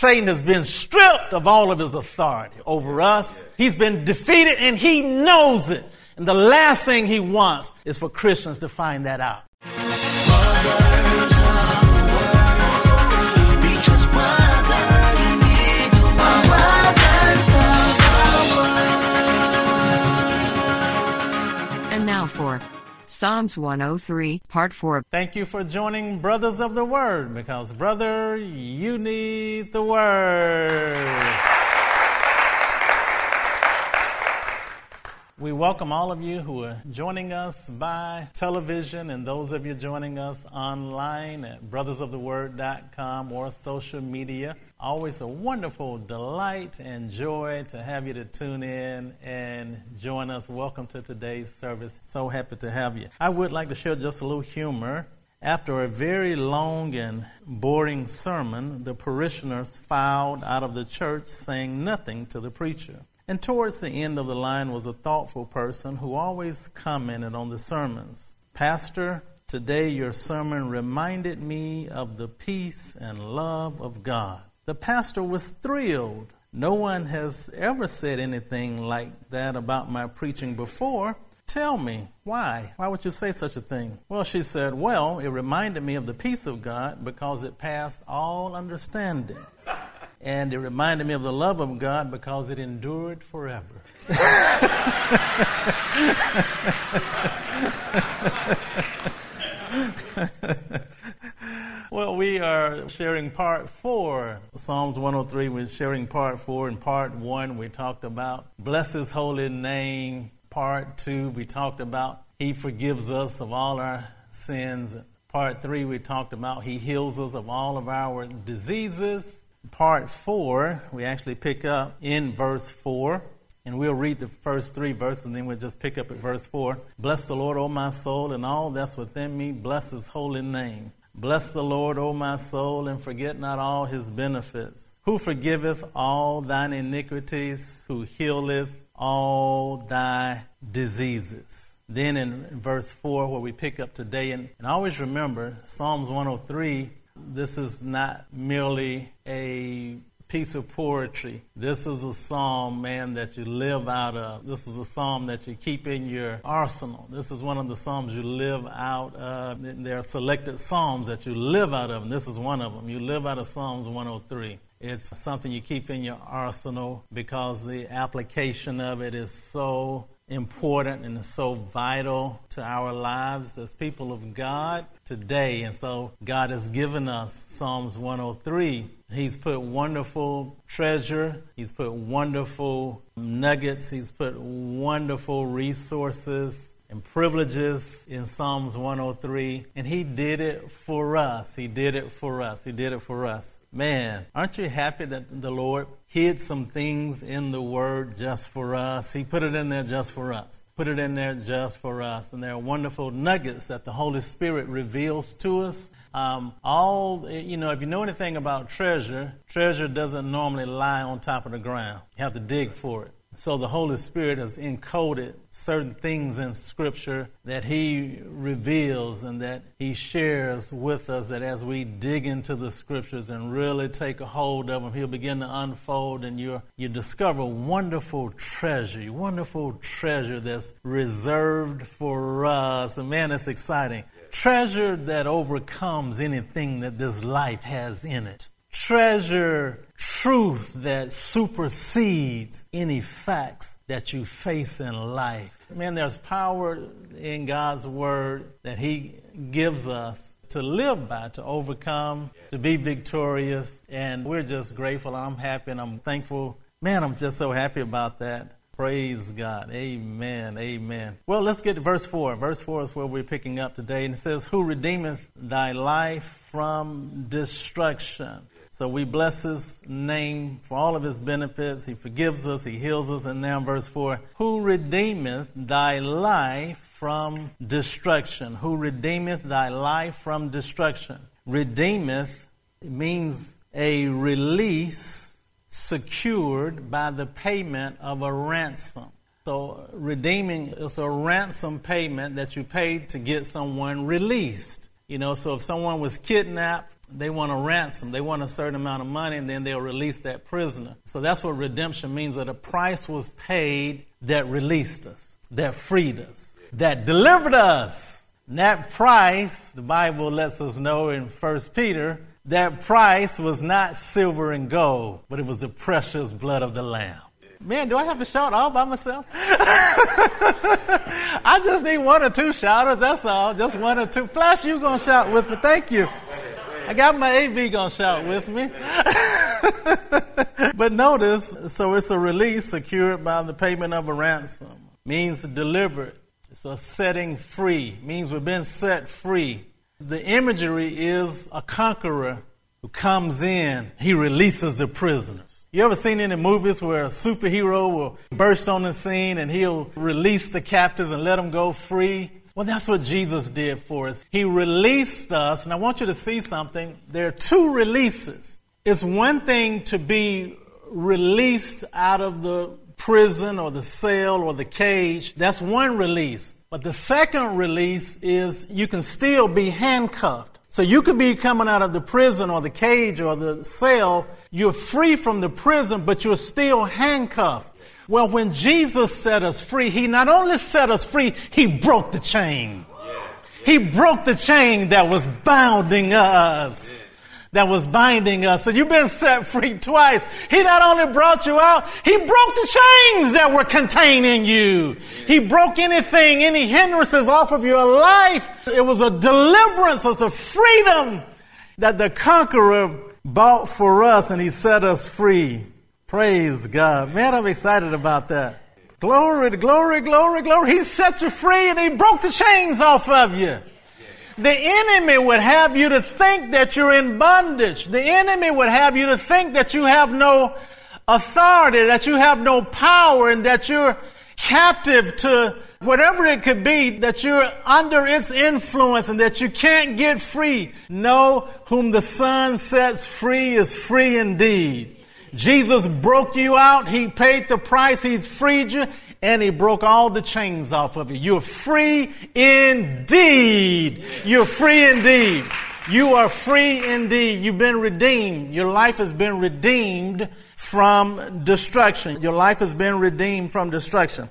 Satan has been stripped of all of his authority over us. He's been defeated and he knows it. And the last thing he wants is for Christians to find that out. And now for Psalms 103, Part 4. Thank you for joining Brothers of the Word because, brother, you need the Word. We welcome all of you who are joining us by television and those of you joining us online at brothersoftheword.com or social media. Always a wonderful delight and joy to have you to tune in and join us. Welcome to today's service. So happy to have you. I would like to share just a little humor. After a very long and boring sermon, the parishioners filed out of the church saying nothing to the preacher. And towards the end of the line was a thoughtful person who always commented on the sermons. Pastor, today your sermon reminded me of the peace and love of God. The pastor was thrilled. No one has ever said anything like that about my preaching before. Tell me, why? Why would you say such a thing? Well, she said, Well, it reminded me of the peace of God because it passed all understanding. And it reminded me of the love of God because it endured forever. well, we are sharing part four. Psalms 103, we're sharing part four. In part one, we talked about bless his holy name. Part two, we talked about he forgives us of all our sins. Part three, we talked about he heals us of all of our diseases part four, we actually pick up in verse four. And we'll read the first three verses and then we'll just pick up at verse 4. Bless the Lord, O my soul, and all that's within me. Bless his holy name. Bless the Lord, O my soul, and forget not all his benefits. Who forgiveth all thine iniquities, who healeth all thy diseases. Then in verse 4, where we pick up today, and, and always remember Psalms 103 this is not merely a piece of poetry. This is a psalm, man, that you live out of. This is a psalm that you keep in your arsenal. This is one of the psalms you live out of. There are selected psalms that you live out of, and this is one of them. You live out of Psalms 103. It's something you keep in your arsenal because the application of it is so important and so vital to our lives as people of God today. And so God has given us Psalms 103. He's put wonderful treasure, He's put wonderful nuggets, He's put wonderful resources and privileges in Psalms 103, and He did it for us. He did it for us. He did it for us. Man, aren't you happy that the Lord hid some things in the Word just for us? He put it in there just for us. Put it in there just for us. And there are wonderful nuggets that the Holy Spirit reveals to us. Um, all, you know, if you know anything about treasure, treasure doesn't normally lie on top of the ground. You have to dig for it. So the Holy Spirit has encoded certain things in Scripture that He reveals and that He shares with us. That as we dig into the Scriptures and really take a hold of them, He'll begin to unfold, and you you discover wonderful treasure, wonderful treasure that's reserved for us. And man, it's exciting. Treasure that overcomes anything that this life has in it treasure truth that supersedes any facts that you face in life. Man, there's power in God's word that He gives us to live by, to overcome, to be victorious. And we're just grateful. I'm happy and I'm thankful. Man, I'm just so happy about that. Praise God. Amen. Amen. Well, let's get to verse 4. Verse 4 is where we're picking up today. And it says, Who redeemeth thy life from destruction so we bless his name for all of his benefits. He forgives us, he heals us. And now verse 4 Who redeemeth thy life from destruction? Who redeemeth thy life from destruction? Redeemeth means a release secured by the payment of a ransom. So redeeming is a ransom payment that you paid to get someone released. You know, so if someone was kidnapped, they want a ransom. They want a certain amount of money and then they'll release that prisoner. So that's what redemption means that a price was paid that released us, that freed us, that delivered us. And that price, the Bible lets us know in 1 Peter, that price was not silver and gold, but it was the precious blood of the Lamb. Man, do I have to shout all by myself? I just need one or two shouters, that's all. Just one or two. Flash, you gonna shout with me. Thank you. I got my AV gonna shout with me. but notice, so it's a release secured by the payment of a ransom. Means delivered. It's a setting free. Means we've been set free. The imagery is a conqueror who comes in. He releases the prisoners. You ever seen any movies where a superhero will burst on the scene and he'll release the captives and let them go free? Well, that's what Jesus did for us. He released us, and I want you to see something. There are two releases. It's one thing to be released out of the prison or the cell or the cage. That's one release. But the second release is you can still be handcuffed. So you could be coming out of the prison or the cage or the cell. You're free from the prison, but you're still handcuffed. Well, when Jesus set us free, He not only set us free, He broke the chain. He broke the chain that was bounding us. That was binding us. So you've been set free twice. He not only brought you out, He broke the chains that were containing you. He broke anything, any hindrances off of your life. It was a deliverance, it was a freedom that the conqueror bought for us and He set us free. Praise God. Man, I'm excited about that. Glory, glory, glory, glory. He set you free and he broke the chains off of you. The enemy would have you to think that you're in bondage. The enemy would have you to think that you have no authority, that you have no power, and that you're captive to whatever it could be, that you're under its influence and that you can't get free. No, whom the Son sets free is free indeed. Jesus broke you out. He paid the price. He's freed you and he broke all the chains off of you. You're free indeed. You're free indeed. You are free indeed. You've been redeemed. Your life has been redeemed from destruction. Your life has been redeemed from destruction.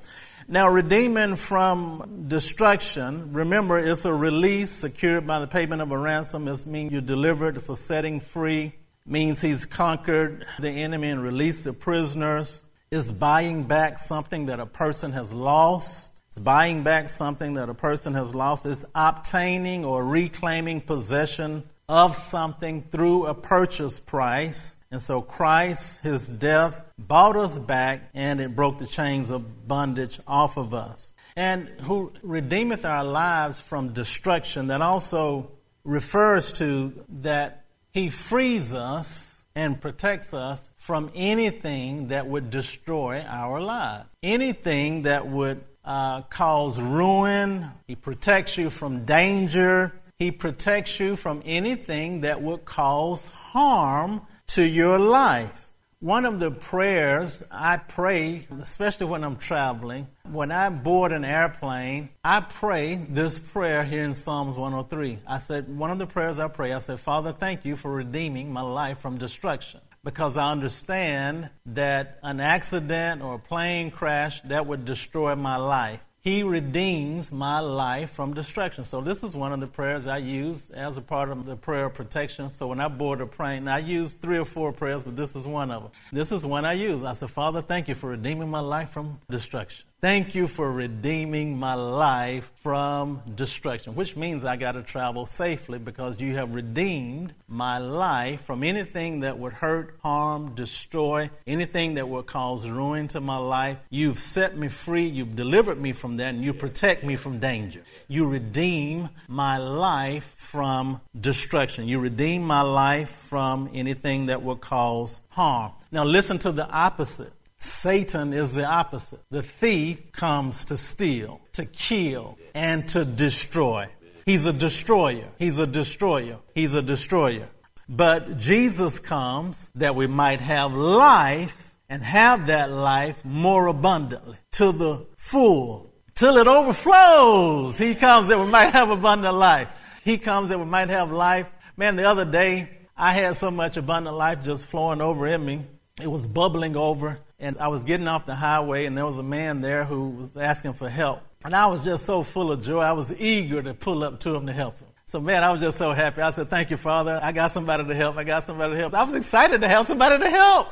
Now, redeeming from destruction, remember, it's a release secured by the payment of a ransom. It means you're delivered. It's a setting free means he's conquered the enemy and released the prisoners. Is buying back something that a person has lost. It's buying back something that a person has lost. Is obtaining or reclaiming possession of something through a purchase price. And so Christ, his death, bought us back and it broke the chains of bondage off of us. And who redeemeth our lives from destruction, that also refers to that he frees us and protects us from anything that would destroy our lives, anything that would uh, cause ruin. He protects you from danger. He protects you from anything that would cause harm to your life. One of the prayers I pray, especially when I'm traveling, when I board an airplane, I pray this prayer here in Psalms 103. I said, one of the prayers I pray, I said, Father, thank you for redeeming my life from destruction. Because I understand that an accident or a plane crash that would destroy my life. He redeems my life from destruction. So this is one of the prayers I use as a part of the prayer of protection. So when I board a plane, I use three or four prayers, but this is one of them. This is one I use. I said, Father, thank you for redeeming my life from destruction. Thank you for redeeming my life from destruction, which means I got to travel safely because you have redeemed my life from anything that would hurt, harm, destroy, anything that would cause ruin to my life. You've set me free. You've delivered me from that and you protect me from danger. You redeem my life from destruction. You redeem my life from anything that would cause harm. Now listen to the opposite. Satan is the opposite. The thief comes to steal, to kill, and to destroy. He's a destroyer. He's a destroyer. He's a destroyer. But Jesus comes that we might have life and have that life more abundantly to the full till it overflows. He comes that we might have abundant life. He comes that we might have life. Man, the other day I had so much abundant life just flowing over in me. It was bubbling over. And I was getting off the highway, and there was a man there who was asking for help. And I was just so full of joy. I was eager to pull up to him to help him. So, man, I was just so happy. I said, Thank you, Father. I got somebody to help. I got somebody to help. I was excited to have somebody to help.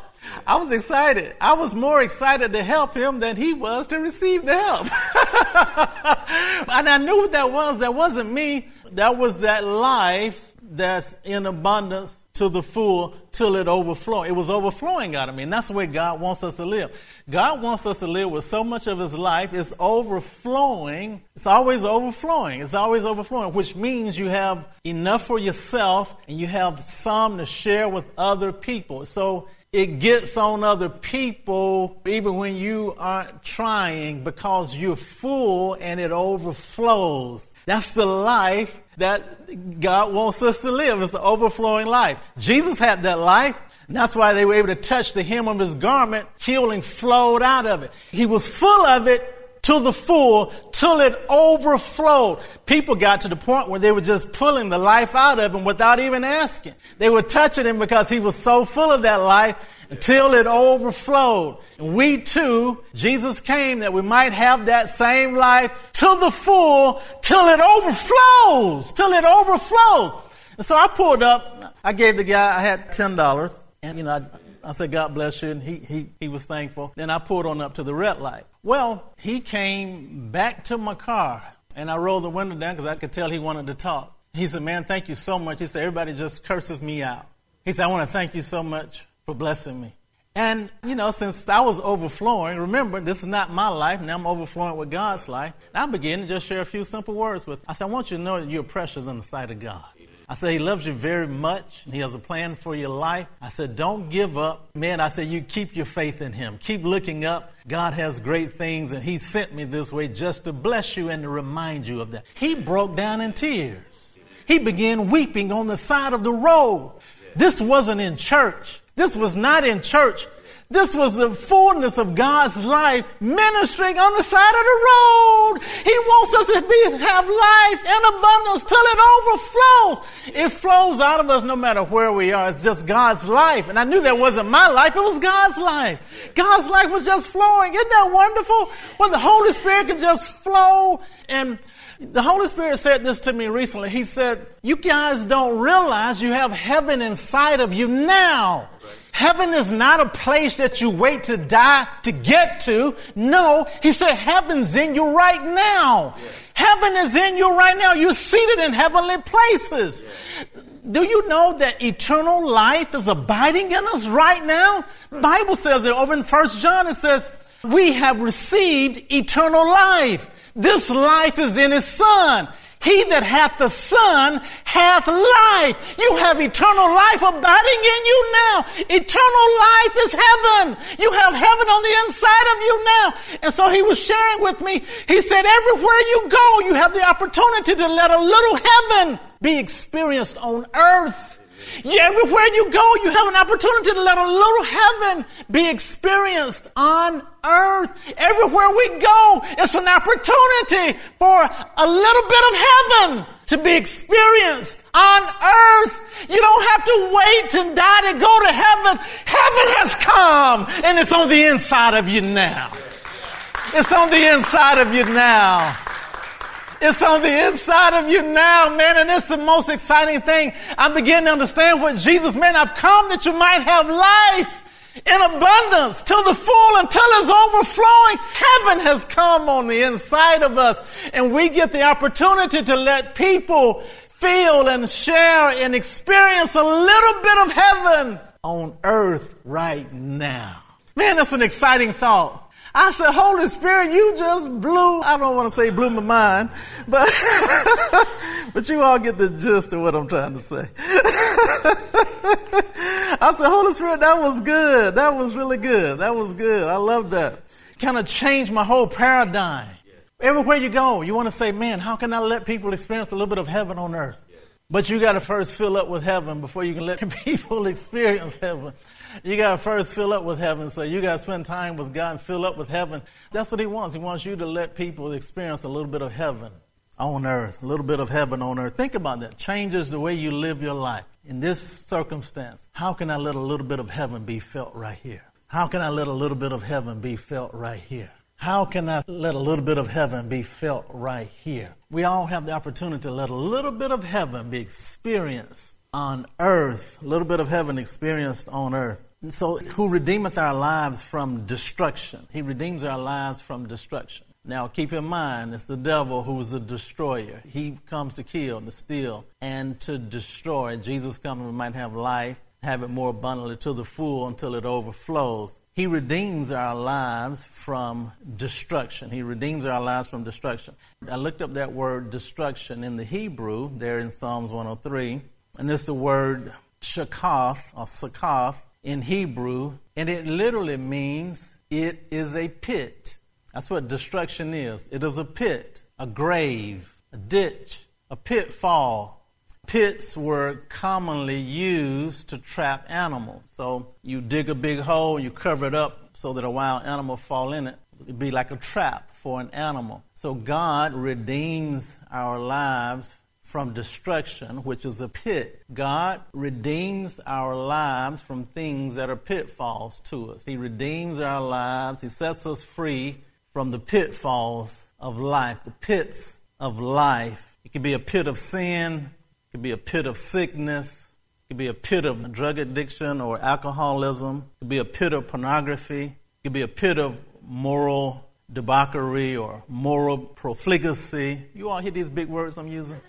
I was excited. I was more excited to help him than he was to receive the help. and I knew what that was. That wasn't me. That was that life that's in abundance to the full till it overflow. It was overflowing out of me. And that's the way God wants us to live. God wants us to live with so much of his life. It's overflowing. It's always overflowing. It's always overflowing, which means you have enough for yourself and you have some to share with other people. So it gets on other people even when you aren't trying because you're full and it overflows. That's the life that God wants us to live. It's the overflowing life. Jesus had that life. And that's why they were able to touch the hem of his garment. Healing flowed out of it. He was full of it to the full till it overflowed. People got to the point where they were just pulling the life out of him without even asking. They were touching him because he was so full of that life until it overflowed. And we too, Jesus came that we might have that same life to the full, till it overflows, till it overflows. And so I pulled up, I gave the guy, I had $10, and you know, I, I said, God bless you, and he, he, he was thankful. Then I pulled on up to the red light. Well, he came back to my car, and I rolled the window down because I could tell he wanted to talk. He said, man, thank you so much. He said, everybody just curses me out. He said, I want to thank you so much for blessing me. And, you know, since I was overflowing, remember, this is not my life. Now I'm overflowing with God's life. I began to just share a few simple words with. him. I said, I want you to know that you're precious in the sight of God. I said, He loves you very much. And he has a plan for your life. I said, don't give up. Man, I said, you keep your faith in Him. Keep looking up. God has great things, and He sent me this way just to bless you and to remind you of that. He broke down in tears. He began weeping on the side of the road. This wasn't in church. This was not in church. This was the fullness of God's life ministering on the side of the road. He wants us to be, have life in abundance till it overflows. It flows out of us no matter where we are. It's just God's life. And I knew that wasn't my life. It was God's life. God's life was just flowing. Isn't that wonderful? When the Holy Spirit can just flow and the Holy Spirit said this to me recently. He said, You guys don't realize you have heaven inside of you now. Heaven is not a place that you wait to die to get to. No, he said heaven's in you right now. Yeah. Heaven is in you right now. You're seated in heavenly places. Yeah. Do you know that eternal life is abiding in us right now? The Bible says it over in First John. It says, we have received eternal life. This life is in his son. He that hath the Son hath life. You have eternal life abiding in you now. Eternal life is heaven. You have heaven on the inside of you now. And so he was sharing with me. He said, everywhere you go, you have the opportunity to let a little heaven be experienced on earth. Everywhere you go, you have an opportunity to let a little heaven be experienced on earth. Everywhere we go, it's an opportunity for a little bit of heaven to be experienced on earth. You don't have to wait and die to go to heaven. Heaven has come and it's on the inside of you now. It's on the inside of you now. It's on the inside of you now, man, and it's the most exciting thing. I'm beginning to understand what Jesus meant. I've come that you might have life in abundance till the full until it's overflowing. Heaven has come on the inside of us and we get the opportunity to let people feel and share and experience a little bit of heaven on earth right now. Man, that's an exciting thought. I said, Holy Spirit, you just blew, I don't want to say blew my mind, but, but you all get the gist of what I'm trying to say. I said, Holy Spirit, that was good. That was really good. That was good. I love that. Kind of changed my whole paradigm. Everywhere you go, you want to say, man, how can I let people experience a little bit of heaven on earth? But you got to first fill up with heaven before you can let people experience heaven. You got to first fill up with heaven. So you got to spend time with God and fill up with heaven. That's what He wants. He wants you to let people experience a little bit of heaven on earth, a little bit of heaven on earth. Think about that. Changes the way you live your life. in this circumstance, how can I let a little bit of heaven be felt right here? How can I let a little bit of heaven be felt right here? How can I let a little bit of heaven be felt right here? We all have the opportunity to let a little bit of heaven be experienced on earth, a little bit of heaven experienced on earth. And so, who redeemeth our lives from destruction? He redeems our lives from destruction. Now, keep in mind, it's the devil who's the destroyer. He comes to kill, to steal, and to destroy. Jesus comes, we might have life, have it more abundantly to the full until it overflows. He redeems our lives from destruction. He redeems our lives from destruction. I looked up that word destruction in the Hebrew there in Psalms 103, and it's the word shakaf or sakaf in Hebrew, and it literally means it is a pit. That's what destruction is. It is a pit, a grave, a ditch, a pitfall. Pits were commonly used to trap animals. So you dig a big hole, you cover it up so that a wild animal fall in it. It'd be like a trap for an animal. So God redeems our lives from destruction, which is a pit. God redeems our lives from things that are pitfalls to us. He redeems our lives. He sets us free from the pitfalls of life, the pits of life. It could be a pit of sin, it could be a pit of sickness, it could be a pit of drug addiction or alcoholism, it could be a pit of pornography, it could be a pit of moral debauchery or moral profligacy. You all hear these big words I'm using?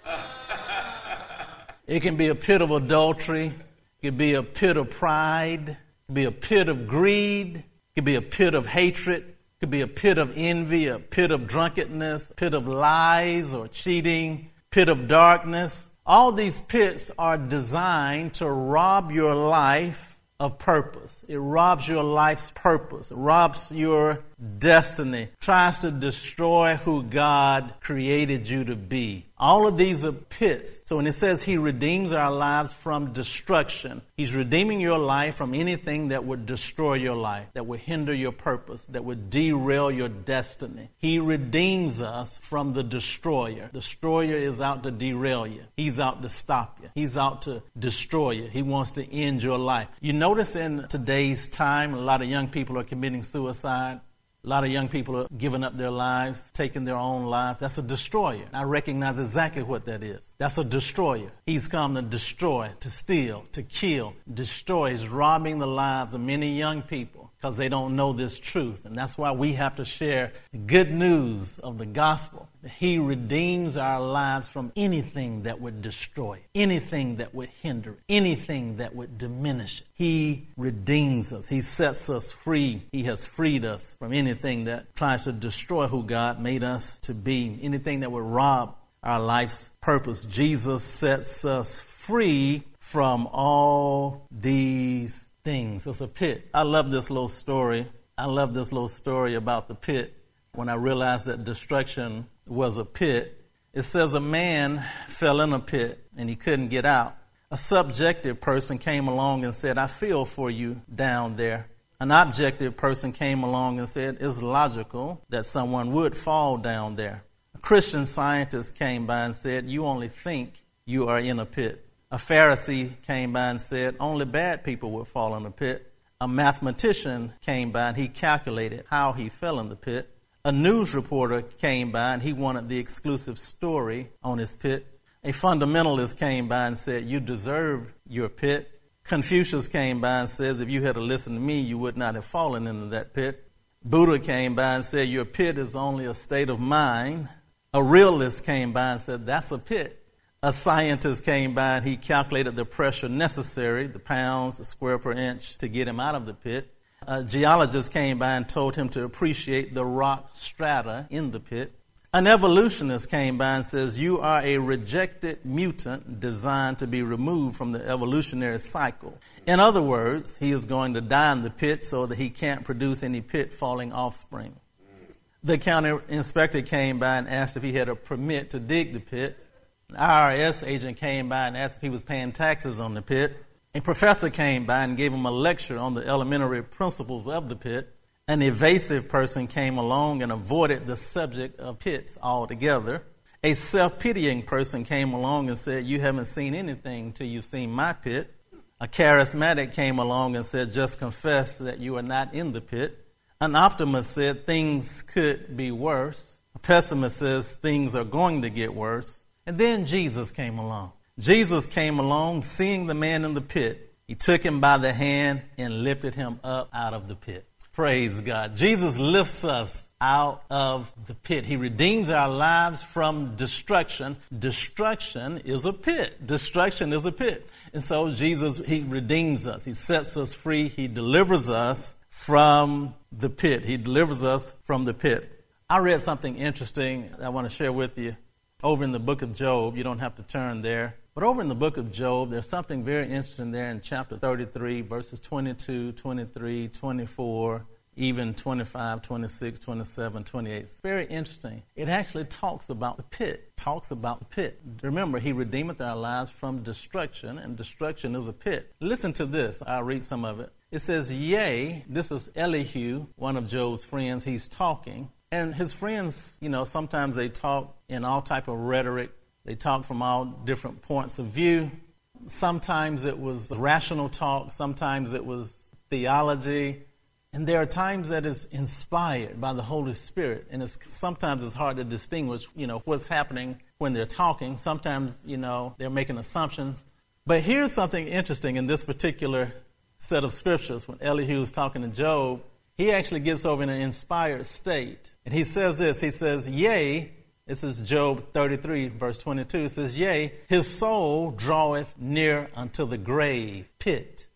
it can be a pit of adultery, it could be a pit of pride, it could be a pit of greed, it could be a pit of hatred, it could be a pit of envy, a pit of drunkenness, pit of lies or cheating, pit of darkness. All these pits are designed to rob your life of purpose. It robs your life's purpose. Robs your destiny. Tries to destroy who God created you to be. All of these are pits. So when it says He redeems our lives from destruction, He's redeeming your life from anything that would destroy your life, that would hinder your purpose, that would derail your destiny. He redeems us from the destroyer. Destroyer is out to derail you. He's out to stop you. He's out to destroy you. He wants to end your life. You notice in today's time, a lot of young people are committing suicide. A lot of young people are giving up their lives, taking their own lives. That's a destroyer. I recognize exactly what that is. That's a destroyer. He's come to destroy, to steal, to kill, destroy. He's robbing the lives of many young people because they don't know this truth. And that's why we have to share the good news of the gospel. He redeems our lives from anything that would destroy, anything that would hinder, anything that would diminish. He redeems us. He sets us free. He has freed us from anything that tries to destroy who God made us to be, anything that would rob our life's purpose. Jesus sets us free from all these things. It's a pit. I love this little story. I love this little story about the pit. When I realized that destruction was a pit, it says a man fell in a pit and he couldn't get out. A subjective person came along and said, I feel for you down there. An objective person came along and said, It's logical that someone would fall down there. A Christian scientist came by and said, You only think you are in a pit. A Pharisee came by and said only bad people would fall in the pit. A mathematician came by and he calculated how he fell in the pit. A news reporter came by and he wanted the exclusive story on his pit. A fundamentalist came by and said, You deserve your pit. Confucius came by and says, If you had listened to me, you would not have fallen into that pit. Buddha came by and said, Your pit is only a state of mind. A realist came by and said, That's a pit a scientist came by and he calculated the pressure necessary, the pounds, the square per inch, to get him out of the pit. A geologist came by and told him to appreciate the rock strata in the pit. An evolutionist came by and says, You are a rejected mutant designed to be removed from the evolutionary cycle. In other words, he is going to die in the pit so that he can't produce any pit falling offspring. The county inspector came by and asked if he had a permit to dig the pit. An IRS agent came by and asked if he was paying taxes on the pit. A professor came by and gave him a lecture on the elementary principles of the pit. An evasive person came along and avoided the subject of pits altogether. A self pitying person came along and said, You haven't seen anything till you've seen my pit. A charismatic came along and said, Just confess that you are not in the pit. An optimist said, Things could be worse. A pessimist says, Things are going to get worse. And then Jesus came along. Jesus came along, seeing the man in the pit. He took him by the hand and lifted him up out of the pit. Praise God. Jesus lifts us out of the pit. He redeems our lives from destruction. Destruction is a pit. Destruction is a pit. And so Jesus, He redeems us. He sets us free. He delivers us from the pit. He delivers us from the pit. I read something interesting I want to share with you over in the book of Job. You don't have to turn there. But over in the book of Job, there's something very interesting there in chapter 33, verses 22, 23, 24 even 25, 26, 27, 28. It's very interesting. It actually talks about the pit, talks about the pit. Remember, he redeemeth our lives from destruction, and destruction is a pit. Listen to this. I'll read some of it. It says, Yea, this is Elihu, one of Job's friends. He's talking. And his friends, you know, sometimes they talk in all type of rhetoric. They talk from all different points of view. Sometimes it was rational talk. Sometimes it was theology. And there are times that is inspired by the Holy Spirit, and it's sometimes it's hard to distinguish, you know, what's happening when they're talking. Sometimes, you know, they're making assumptions. But here's something interesting in this particular set of scriptures. When Elihu is talking to Job, he actually gets over in an inspired state. And he says this, he says, Yea, this is Job 33, verse 22. It says, Yea, his soul draweth near unto the grave pit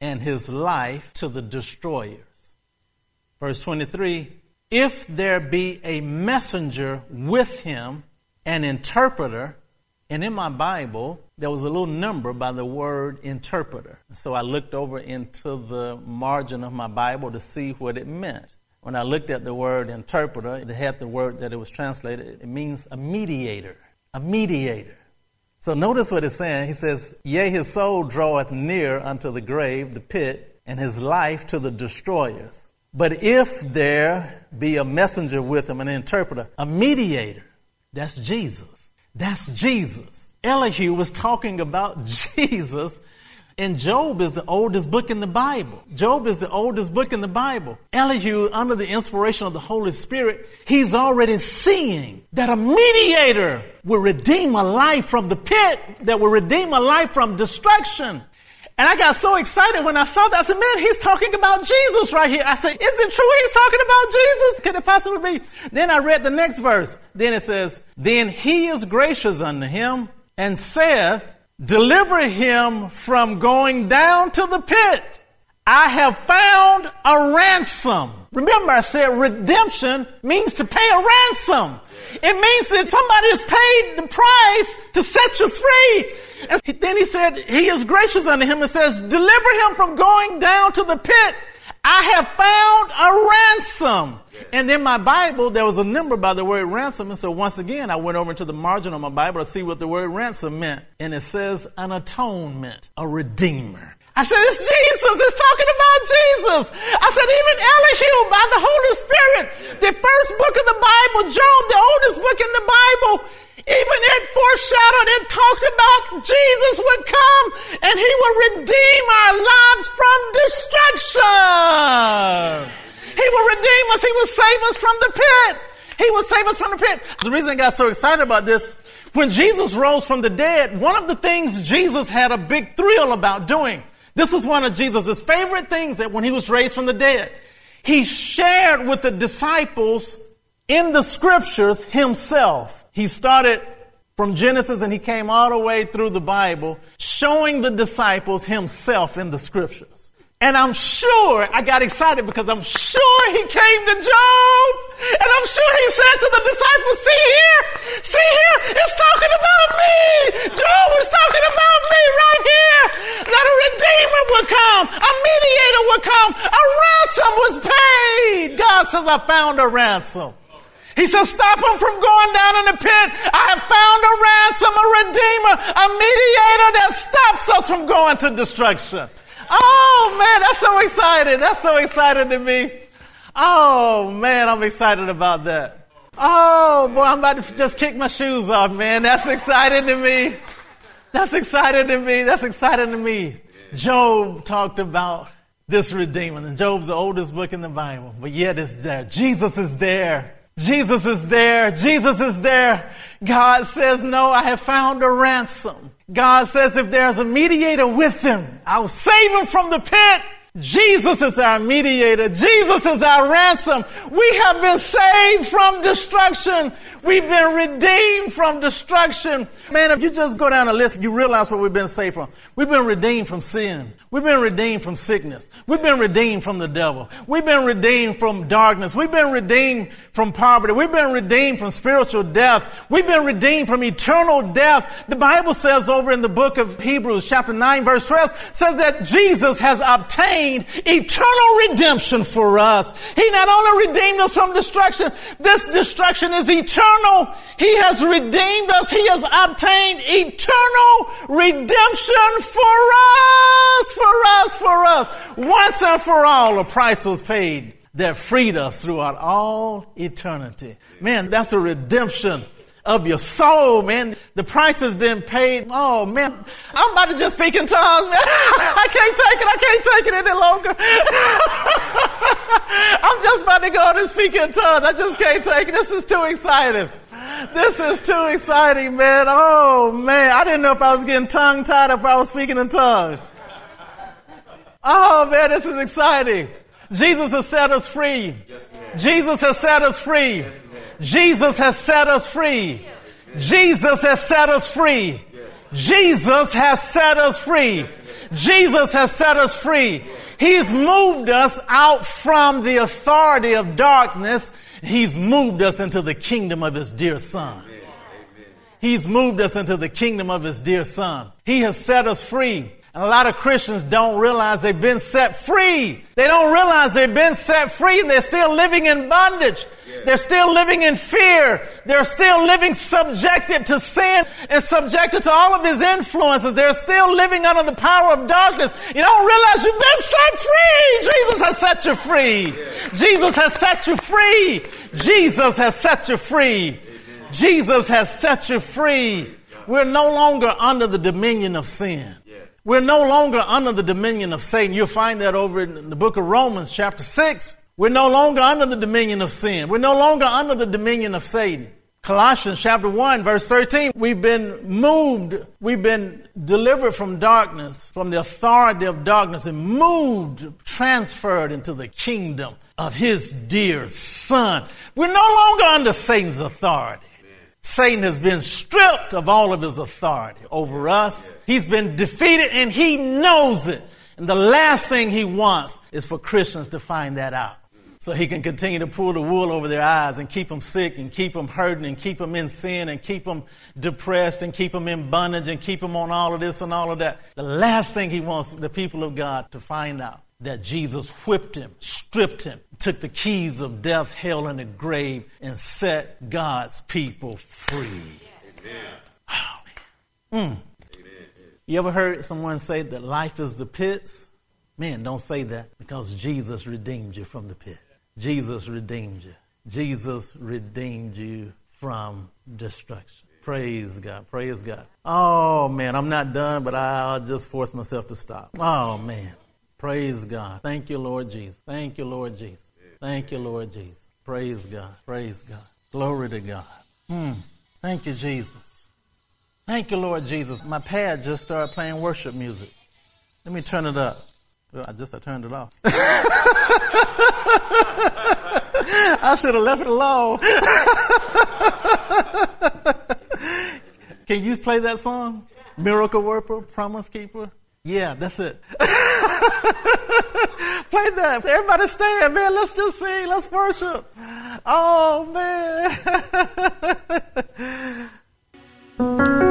and his life to the destroyers. Verse 23 If there be a messenger with him, an interpreter, and in my Bible, there was a little number by the word interpreter. So I looked over into the margin of my Bible to see what it meant. When I looked at the word interpreter, it had the word that it was translated. It means a mediator. A mediator. So notice what it's saying. He says, Yea, his soul draweth near unto the grave, the pit, and his life to the destroyers. But if there be a messenger with him, an interpreter, a mediator, that's Jesus. That's Jesus. Elihu was talking about Jesus and Job is the oldest book in the Bible. Job is the oldest book in the Bible. Elihu, under the inspiration of the Holy Spirit, he's already seeing that a mediator will redeem a life from the pit, that will redeem a life from destruction. And I got so excited when I saw that. I said, man, he's talking about Jesus right here. I said, is it true he's talking about Jesus? Could it possibly be? Then I read the next verse. Then it says, then he is gracious unto him and saith, Deliver him from going down to the pit. I have found a ransom. Remember, I said redemption means to pay a ransom. It means that somebody has paid the price to set you free. And then he said, He is gracious unto him and says, Deliver him from going down to the pit. I have found a ransom. And in my Bible, there was a number by the word ransom. And so once again, I went over to the margin of my Bible to see what the word ransom meant. And it says an atonement, a redeemer. I said, it's Jesus. It's talking about Jesus. I said, even Elihu by the Holy Spirit, the first book of the Bible, Job, the oldest book in the Bible, even it foreshadowed and talked about Jesus would come and he would redeem our lives from destruction. He will redeem us. He will save us from the pit. He will save us from the pit. The reason I got so excited about this, when Jesus rose from the dead, one of the things Jesus had a big thrill about doing, this is one of Jesus' favorite things that when he was raised from the dead, he shared with the disciples in the scriptures himself. He started from Genesis and he came all the way through the Bible, showing the disciples himself in the scriptures. And I'm sure I got excited because I'm sure he came to Job. And I'm sure he said to the disciples, see here, see here, it's talking about me. Job is talking about me right here. That a redeemer would come, a mediator would come, a ransom was paid. God says, I found a ransom. He says, stop him from going down in the pit. I have found a ransom, a redeemer, a mediator that stops us from going to destruction. Oh man, that's so exciting. That's so exciting to me. Oh man, I'm excited about that. Oh boy, I'm about to just kick my shoes off, man. That's exciting to me. That's exciting to me. That's exciting to me. Job talked about this Redeemer. And Job's the oldest book in the Bible, but yet it's there. Jesus is there. Jesus is there. Jesus is there. God says, no, I have found a ransom. God says, if there's a mediator with him, I'll save him from the pit. Jesus is our mediator. Jesus is our ransom. We have been saved from destruction. We've been redeemed from destruction. Man, if you just go down the list, you realize what we've been saved from. We've been redeemed from sin. We've been redeemed from sickness. We've been redeemed from the devil. We've been redeemed from darkness. We've been redeemed from poverty. We've been redeemed from spiritual death. We've been redeemed from eternal death. The Bible says over in the book of Hebrews, chapter 9, verse 12, says that Jesus has obtained eternal redemption for us. He not only redeemed us from destruction, this destruction is eternal. He has redeemed us. He has obtained eternal redemption for us for us, for us. Once and for all, a price was paid that freed us throughout all eternity. Man, that's a redemption of your soul, man. The price has been paid. Oh man, I'm about to just speak in tongues, man. I can't take it. I can't take it any longer. I'm just about to go and speak in tongues. I just can't take it. This is too exciting. This is too exciting, man. Oh man, I didn't know if I was getting tongue tied or if I was speaking in tongues. Oh man, this is exciting. Jesus has set us free. Jesus has set us free. Jesus has set us free. Jesus has set us free. Jesus has set us free. Jesus has set us free. He's moved us out from the authority of darkness. He's moved us into the kingdom of his dear son. He's moved us into the kingdom of his dear son. He has set us free. And a lot of Christians don't realize they've been set free. They don't realize they've been set free and they're still living in bondage. They're still living in fear. They're still living subjected to sin and subjected to all of his influences. They're still living under the power of darkness. You don't realize you've been set free. Jesus has set you free. Jesus has set you free. Jesus has set you free. Jesus has set you free. We're no longer under the dominion of sin. We're no longer under the dominion of Satan. You'll find that over in the book of Romans, chapter 6. We're no longer under the dominion of sin. We're no longer under the dominion of Satan. Colossians chapter 1 verse 13, we've been moved, we've been delivered from darkness, from the authority of darkness and moved, transferred into the kingdom of his dear son. We're no longer under Satan's authority. Satan has been stripped of all of his authority over us. He's been defeated and he knows it. And the last thing he wants is for Christians to find that out. So he can continue to pull the wool over their eyes and keep them sick and keep them hurting and keep them in sin and keep them depressed and keep them in bondage and keep them on all of this and all of that. The last thing he wants the people of God to find out that Jesus whipped him, stripped him, took the keys of death, hell, and the grave, and set God's people free. Amen. Oh, mm. You ever heard someone say that life is the pits? Man, don't say that because Jesus redeemed you from the pit. Jesus redeemed you. Jesus redeemed you from destruction. Praise God. Praise God. Oh, man, I'm not done, but I'll just force myself to stop. Oh, man. Praise God. Thank you, Lord Jesus. Thank you, Lord Jesus. Thank you, Lord Jesus. Praise God. Praise God. Glory to God. Hmm. Thank you, Jesus. Thank you, Lord Jesus. My pad just started playing worship music. Let me turn it up. I just I turned it off. I should have left it alone. Can you play that song? Miracle Worker, Promise Keeper? Yeah, that's it. Play that. Everybody stand, man. Let's just sing. Let's worship. Oh, man.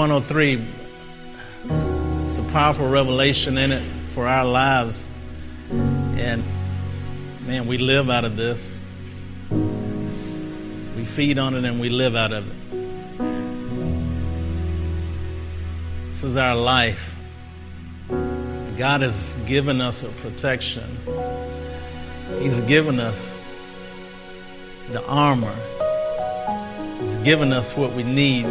103. It's a powerful revelation in it for our lives. And man, we live out of this. We feed on it and we live out of it. This is our life. God has given us a protection. He's given us the armor. He's given us what we need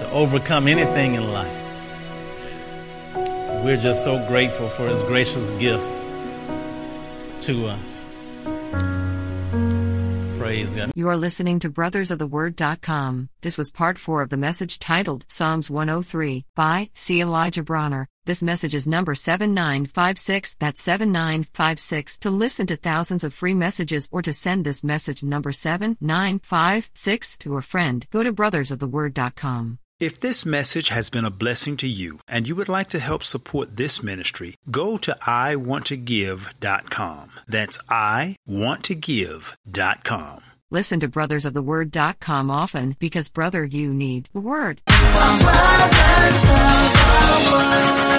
to overcome anything in life. We're just so grateful for His gracious gifts to us. Praise God. You are listening to brothersoftheword.com. This was part 4 of the message titled Psalms 103 by C. Elijah Bronner. This message is number 7956. That's 7956. To listen to thousands of free messages or to send this message number 7956 to a friend, go to brothersoftheword.com. If this message has been a blessing to you and you would like to help support this ministry, go to iwanttogive.com. That's iwanttogive.com. Listen to Brothers of the brothersoftheword.com often because, brother, you need the word. Brothers of the Word.